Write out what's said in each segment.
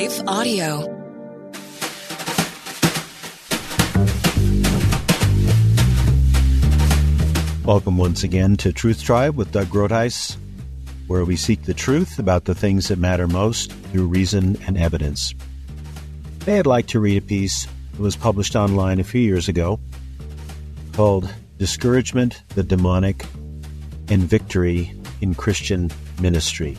Life Audio. Welcome once again to Truth Tribe with Doug Groothuis, where we seek the truth about the things that matter most through reason and evidence. Today I'd like to read a piece that was published online a few years ago called Discouragement, the Demonic, and Victory in Christian Ministry.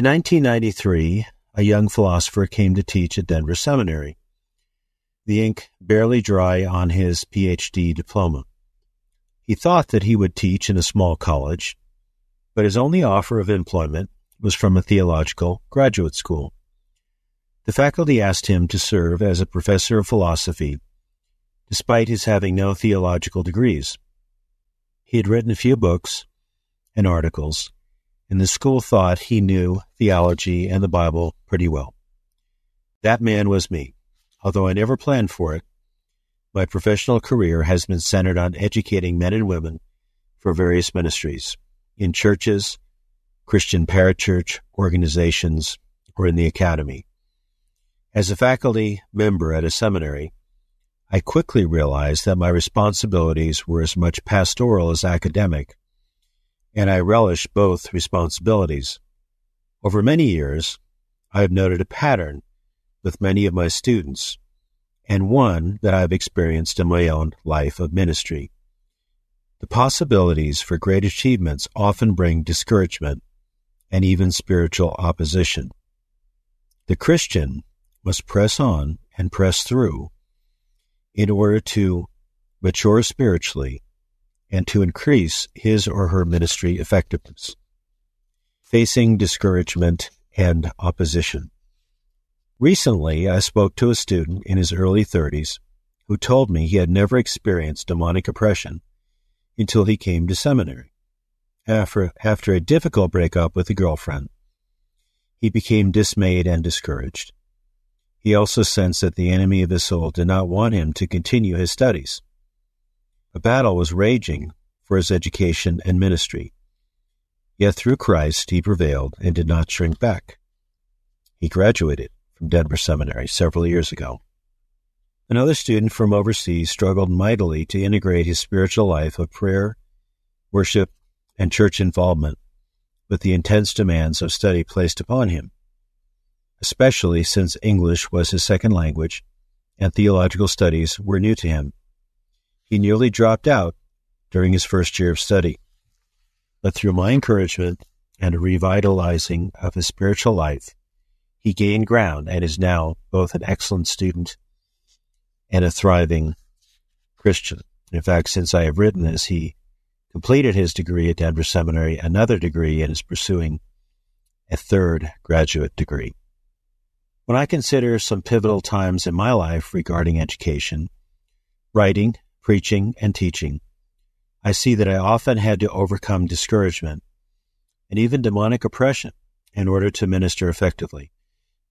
In 1993, a young philosopher came to teach at Denver Seminary, the ink barely dry on his PhD diploma. He thought that he would teach in a small college, but his only offer of employment was from a theological graduate school. The faculty asked him to serve as a professor of philosophy, despite his having no theological degrees. He had written a few books and articles, and the school thought he knew theology and the Bible pretty well. That man was me. Although I never planned for it, my professional career has been centered on educating men and women for various ministries in churches, Christian parachurch organizations, or in the academy. As a faculty member at a seminary, I quickly realized that my responsibilities were as much pastoral as academic, and I relish both responsibilities. Over many years, I have noted a pattern with many of my students, and one that I've experienced in my own life of ministry. The possibilities for great achievements often bring discouragement and even spiritual opposition. The Christian must press on and press through in order to mature spiritually and to increase his or her ministry effectiveness. Facing discouragement and opposition. Recently, I spoke to a student in his early 30s who told me he had never experienced demonic oppression until he came to seminary. After, after a difficult breakup with a girlfriend, he became dismayed and discouraged. He also sensed that the enemy of his soul did not want him to continue his studies. A battle was raging for his education and ministry. Yet through Christ he prevailed and did not shrink back. He graduated from Denver Seminary several years ago. Another student from overseas struggled mightily to integrate his spiritual life of prayer, worship, and church involvement with the intense demands of study placed upon him, especially since English was his second language and theological studies were new to him. He nearly dropped out during his first year of study. But through my encouragement and a revitalizing of his spiritual life, he gained ground and is now both an excellent student and a thriving Christian. In fact, since I have written this, he completed his degree at Denver Seminary, another degree, and is pursuing a third graduate degree. When I consider some pivotal times in my life regarding education, writing, preaching, and teaching, I see that I often had to overcome discouragement and even demonic oppression in order to minister effectively.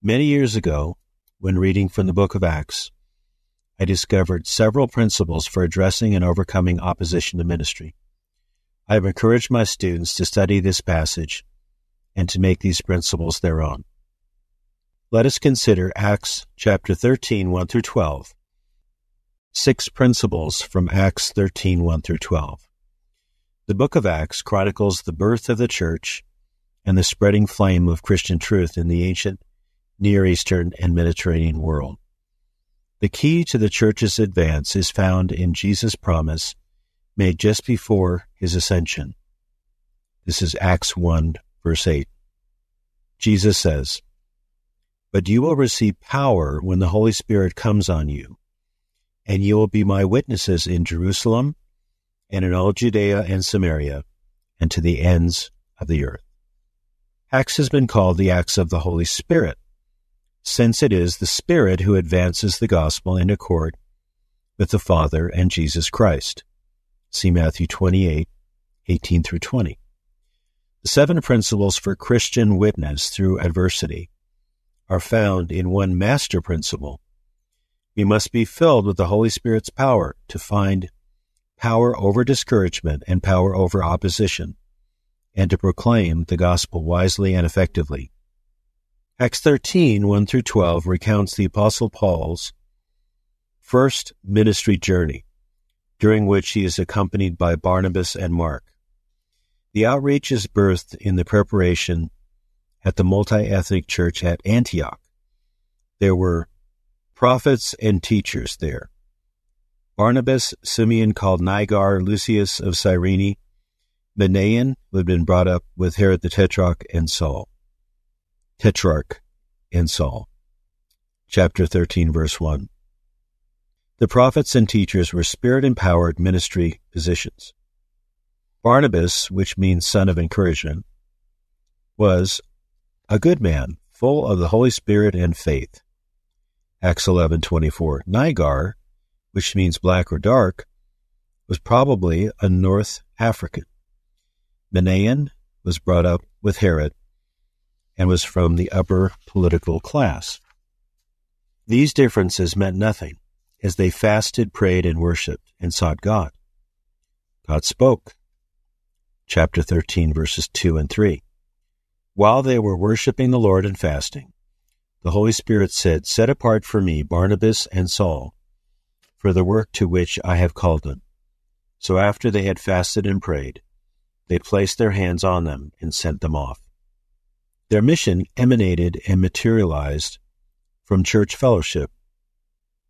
Many years ago, when reading from the book of Acts, I discovered several principles for addressing and overcoming opposition to ministry. I have encouraged my students to study this passage and to make these principles their own. Let us consider Acts chapter 13, 1 through 12. Six principles from Acts 13, 1 through 12. The book of Acts chronicles the birth of the church and the spreading flame of Christian truth in the ancient Near Eastern and Mediterranean world. The key to the church's advance is found in Jesus' promise made just before his ascension. This is Acts 1, verse 8. Jesus says, But you will receive power when the Holy Spirit comes on you, and you will be my witnesses in Jerusalem and in all Judea and Samaria and to the ends of the earth. Acts has been called the Acts of the Holy Spirit, since it is the Spirit who advances the gospel in accord with the Father and Jesus Christ. See Matthew 28, 18 through 20. The seven principles for Christian witness through adversity are found in one master principle. We must be filled with the Holy Spirit's power to find power over discouragement and power over opposition, and to proclaim the gospel wisely and effectively. Acts 13, 1 through 12 recounts the Apostle Paul's first ministry journey, during which he is accompanied by Barnabas and Mark. The outreach is birthed in the preparation at the multi ethnic church at Antioch. There were prophets and teachers there. Barnabas, Simeon called Niger, Lucius of Cyrene, Manaen, who had been brought up with Herod the Tetrarch, and Saul. Tetrarch and Saul. Chapter 13, verse 1. The prophets and teachers were spirit empowered ministry positions. Barnabas, which means son of encouragement, was a good man, full of the Holy Spirit and faith. Acts 11:24. Niger, which means black or dark, was probably a North African. Manaen was brought up with Herod and was from the upper political class. These differences meant nothing as they fasted, prayed, and worshiped and sought God. God spoke chapter 13, verses 2 and 3. While they were worshiping the Lord and fasting, the Holy Spirit said, Set apart for me Barnabas and Saul for the work to which I have called them. So after they had fasted and prayed, they placed their hands on them and sent them off. Their mission emanated and materialized from church fellowship.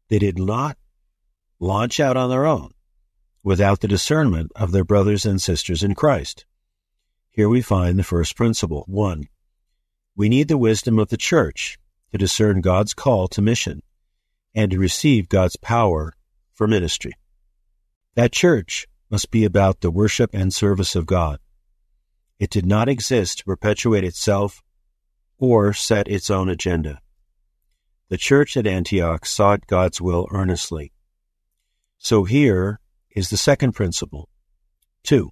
They did not launch out on their own without the discernment of their brothers and sisters in Christ. Here we find the first principle. One, we need the wisdom of the church to discern God's call to mission and to receive God's power for ministry. That church must be about the worship and service of God. It did not exist to perpetuate itself or set its own agenda. The church at Antioch sought God's will earnestly. So here is the second principle. Two,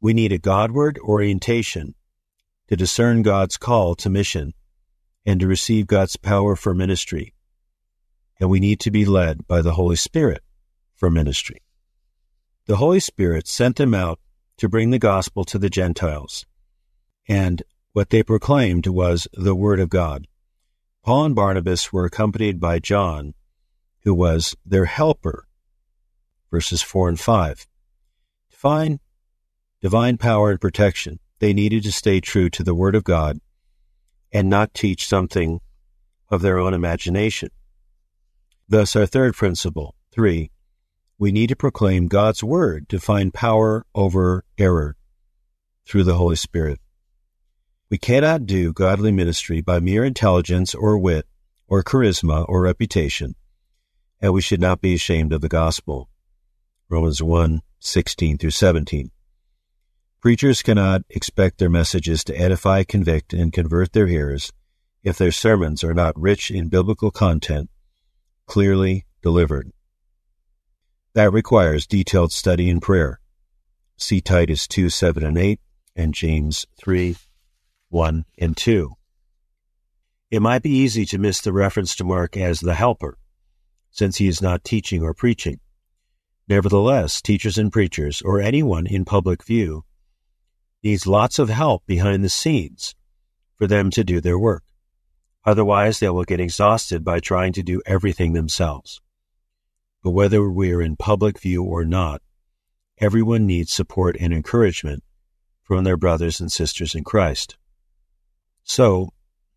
we need a Godward orientation to discern God's call to mission and to receive God's power for ministry. And we need to be led by the Holy Spirit for ministry. The Holy Spirit sent them out to bring the gospel to the Gentiles. And what they proclaimed was the Word of God. Paul and Barnabas were accompanied by John, who was their helper verses 4 and 5. To find divine power and protection, they needed to stay true to the Word of God and not teach something of their own imagination. Thus, our third principle, 3, we need to proclaim God's Word to find power over error through the Holy Spirit. We cannot do godly ministry by mere intelligence or wit or charisma or reputation, and we should not be ashamed of the gospel. Romans 1 16 through 17. Preachers cannot expect their messages to edify, convict, and convert their hearers if their sermons are not rich in biblical content, clearly delivered. That requires detailed study and prayer. See Titus 2 7 and 8 and James 3 1 and 2. It might be easy to miss the reference to Mark as the helper, since he is not teaching or preaching. Nevertheless, teachers and preachers, or anyone in public view, needs lots of help behind the scenes for them to do their work. Otherwise, they will get exhausted by trying to do everything themselves. But whether we are in public view or not, everyone needs support and encouragement from their brothers and sisters in Christ. So,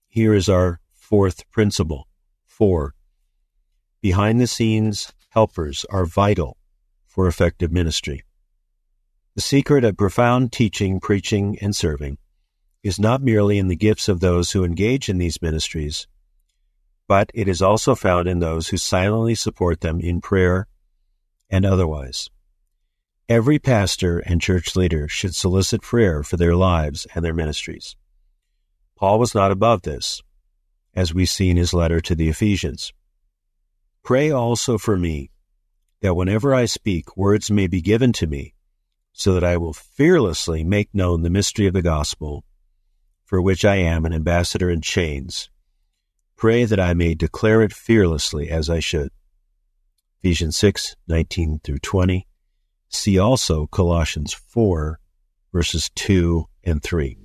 here is our fourth principle. Four, behind the scenes helpers are vital for effective ministry. The secret of profound teaching, preaching, and serving is not merely in the gifts of those who engage in these ministries, but it is also found in those who silently support them in prayer and otherwise. Every pastor and church leader should solicit prayer for their lives and their ministries. Paul was not above this, as we see in his letter to the Ephesians. Pray also for me, that whenever I speak, words may be given to me, so that I will fearlessly make known the mystery of the gospel, for which I am an ambassador in chains. Pray that I may declare it fearlessly as I should. Ephesians 6, 19 through 20. See also Colossians 4, verses 2 and 3.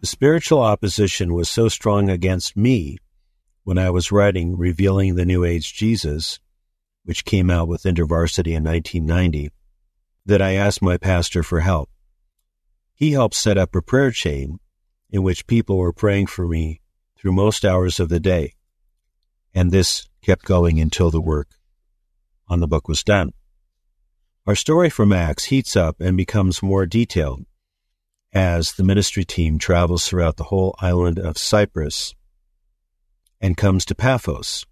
The spiritual opposition was so strong against me when I was writing Revealing the New Age Jesus, which came out with InterVarsity in 1990, that I asked my pastor for help. He helped set up a prayer chain in which people were praying for me through most hours of the day. And this kept going until the work on the book was done. Our story from Acts heats up and becomes more detailed as the ministry team travels throughout the whole island of Cyprus and comes to Paphos,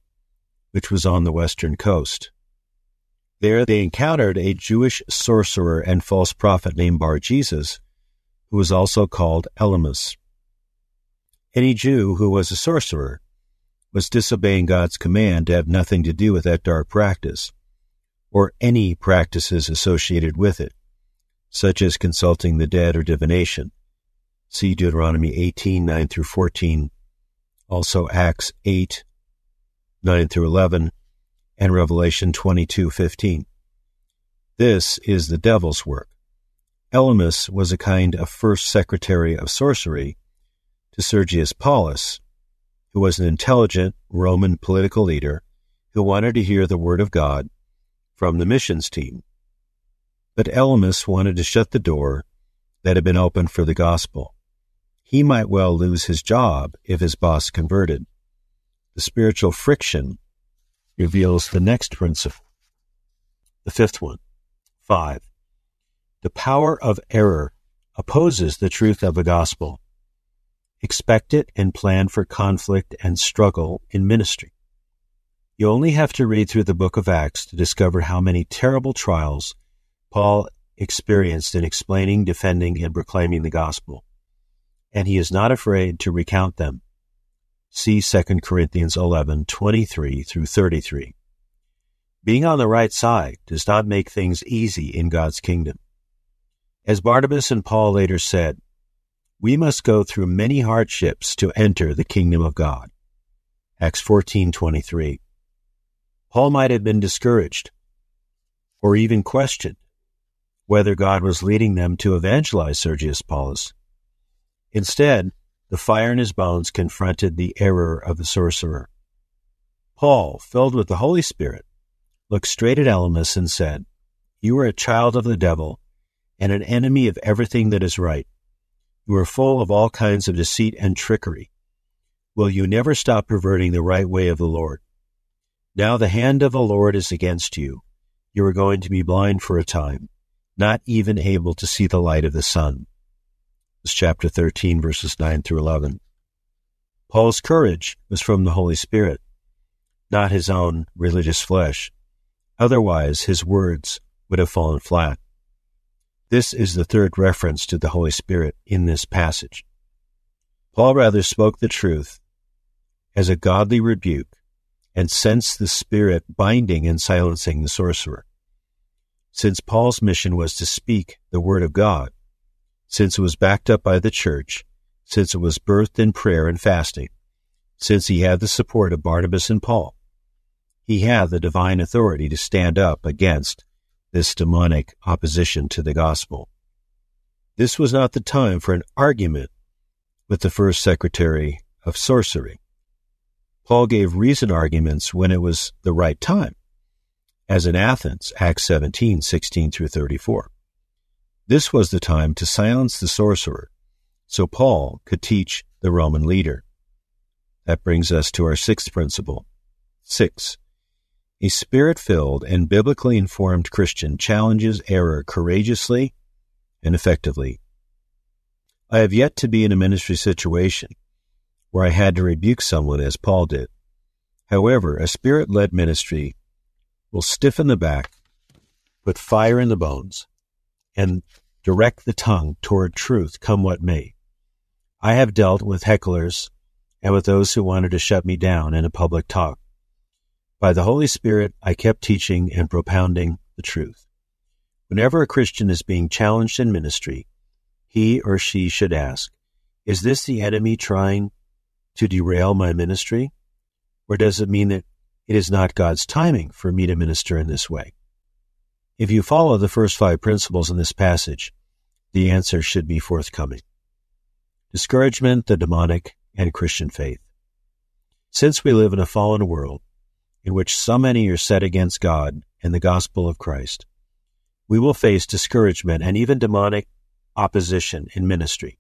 which was on the western coast. There they encountered a Jewish sorcerer and false prophet named Bar Jesus, who was also called Elymas. Any Jew who was a sorcerer was disobeying God's command to have nothing to do with that dark practice, or any practices associated with it such as consulting the dead or divination. See Deuteronomy 18, 9 through 14, also Acts 8, 9 through 11, and Revelation 22, 15. This is the devil's work. Elymas was a kind of first secretary of sorcery to Sergius Paulus, who was an intelligent Roman political leader who wanted to hear the word of God from the missions team. But Elymas wanted to shut the door that had been opened for the gospel. He might well lose his job if his boss converted. The spiritual friction reveals the next principle. The fifth one. Five. The power of error opposes the truth of the gospel. Expect it and plan for conflict and struggle in ministry. You only have to read through the book of Acts to discover how many terrible trials Paul experienced in explaining, defending, and proclaiming the gospel, and he is not afraid to recount them. See 2 Corinthians 11, 23 through 33. Being on the right side does not make things easy in God's kingdom. As Barnabas and Paul later said, we must go through many hardships to enter the kingdom of God. Acts 14:23. Paul might have been discouraged or even questioned whether God was leading them to evangelize Sergius Paulus. Instead, the fire in his bones confronted the error of the sorcerer. Paul, filled with the Holy Spirit, looked straight at Elymas and said, You are a child of the devil and an enemy of everything that is right. You are full of all kinds of deceit and trickery. Will you never stop perverting the right way of the Lord? Now the hand of the Lord is against you. You are going to be blind for a time not even able to see the light of the sun. Chapter 13, verses 9 through 11. Paul's courage was from the Holy Spirit, not his own religious flesh. Otherwise, his words would have fallen flat. This is the third reference to the Holy Spirit in this passage. Paul rather spoke the truth as a godly rebuke and sensed the Spirit binding and silencing the sorcerer since Paul's mission was to speak the Word of God, since it was backed up by the church, since it was birthed in prayer and fasting, since he had the support of Barnabas and Paul, he had the divine authority to stand up against this demonic opposition to the gospel. This was not the time for an argument with the first secretary of sorcery. Paul gave reason arguments when it was the right time, as in Athens, Acts 17, 16 through 34. This was the time to silence the sorcerer, so Paul could teach the Roman leader. That brings us to our sixth principle. Six, a spirit filled and biblically informed Christian challenges error courageously and effectively. I have yet to be in a ministry situation where I had to rebuke someone as Paul did. However, a spirit led ministry will stiffen the back, put fire in the bones, and direct the tongue toward truth, come what may. I have dealt with hecklers and with those who wanted to shut me down in a public talk. By the Holy Spirit, I kept teaching and propounding the truth. Whenever a Christian is being challenged in ministry, he or she should ask, Is this the enemy trying to derail my ministry? Or does it mean that it is not God's timing for me to minister in this way? If you follow the first five principles in this passage, the answer should be forthcoming. Discouragement, the demonic, and Christian faith. Since we live in a fallen world in which so many are set against God and the gospel of Christ, we will face discouragement and even demonic opposition in ministry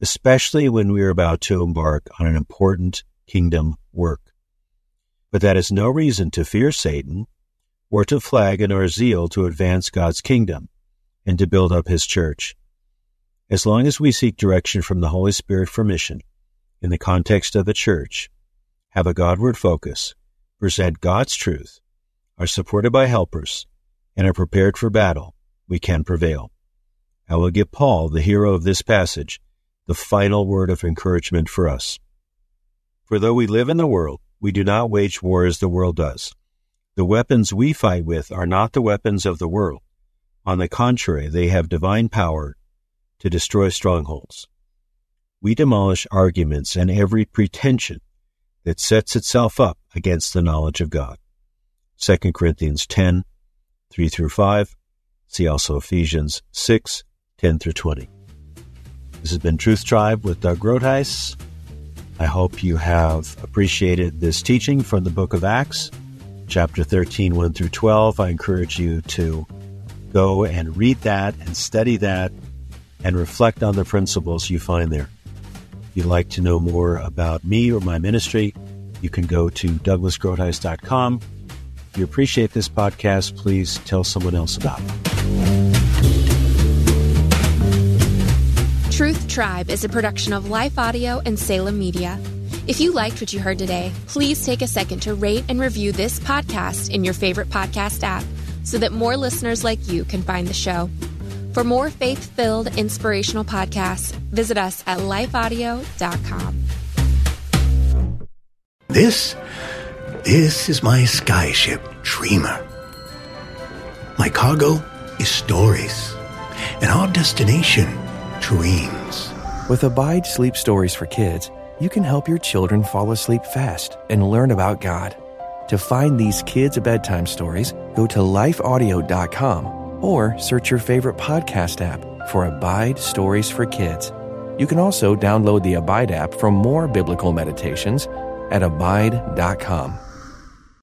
especially when we are about to embark on an important kingdom work. But that is no reason to fear Satan or to flag in our zeal to advance God's kingdom and to build up his church. As long as we seek direction from the Holy Spirit for mission in the context of the church, have a Godward focus, present God's truth, are supported by helpers, and are prepared for battle, we can prevail. I will give Paul, the hero of this passage, the final word of encouragement for us. For though we live in the world, we do not wage war as the world does. The weapons we fight with are not the weapons of the world. On the contrary, they have divine power to destroy strongholds. We demolish arguments and every pretension that sets itself up against the knowledge of God. 2 Corinthians 10, 3 through 5. See also Ephesians 6, 10 through 20. This has been Truth Tribe with Doug Groothuis. I hope you have appreciated this teaching from the book of Acts, chapter 13, 1 through 12. I encourage you to go and read that and study that and reflect on the principles you find there. If you'd like to know more about me or my ministry, you can go to douglasgroothuis.com. If you appreciate this podcast, please tell someone else about it. Truth Tribe is a production of Life Audio and Salem Media. If you liked what you heard today, please take a second to rate and review this podcast in your favorite podcast app so that more listeners like you can find the show. For more faith filled, inspirational podcasts, visit us at lifeaudio.com. This, this is my skyship, Dreamer. My cargo is stories, and our destination dreams. With Abide Sleep Stories for Kids, you can help your children fall asleep fast and learn about God. To find these kids' bedtime stories, go to lifeaudio.com or search your favorite podcast app for Abide Stories for Kids. You can also download the Abide app for more biblical meditations at abide.com.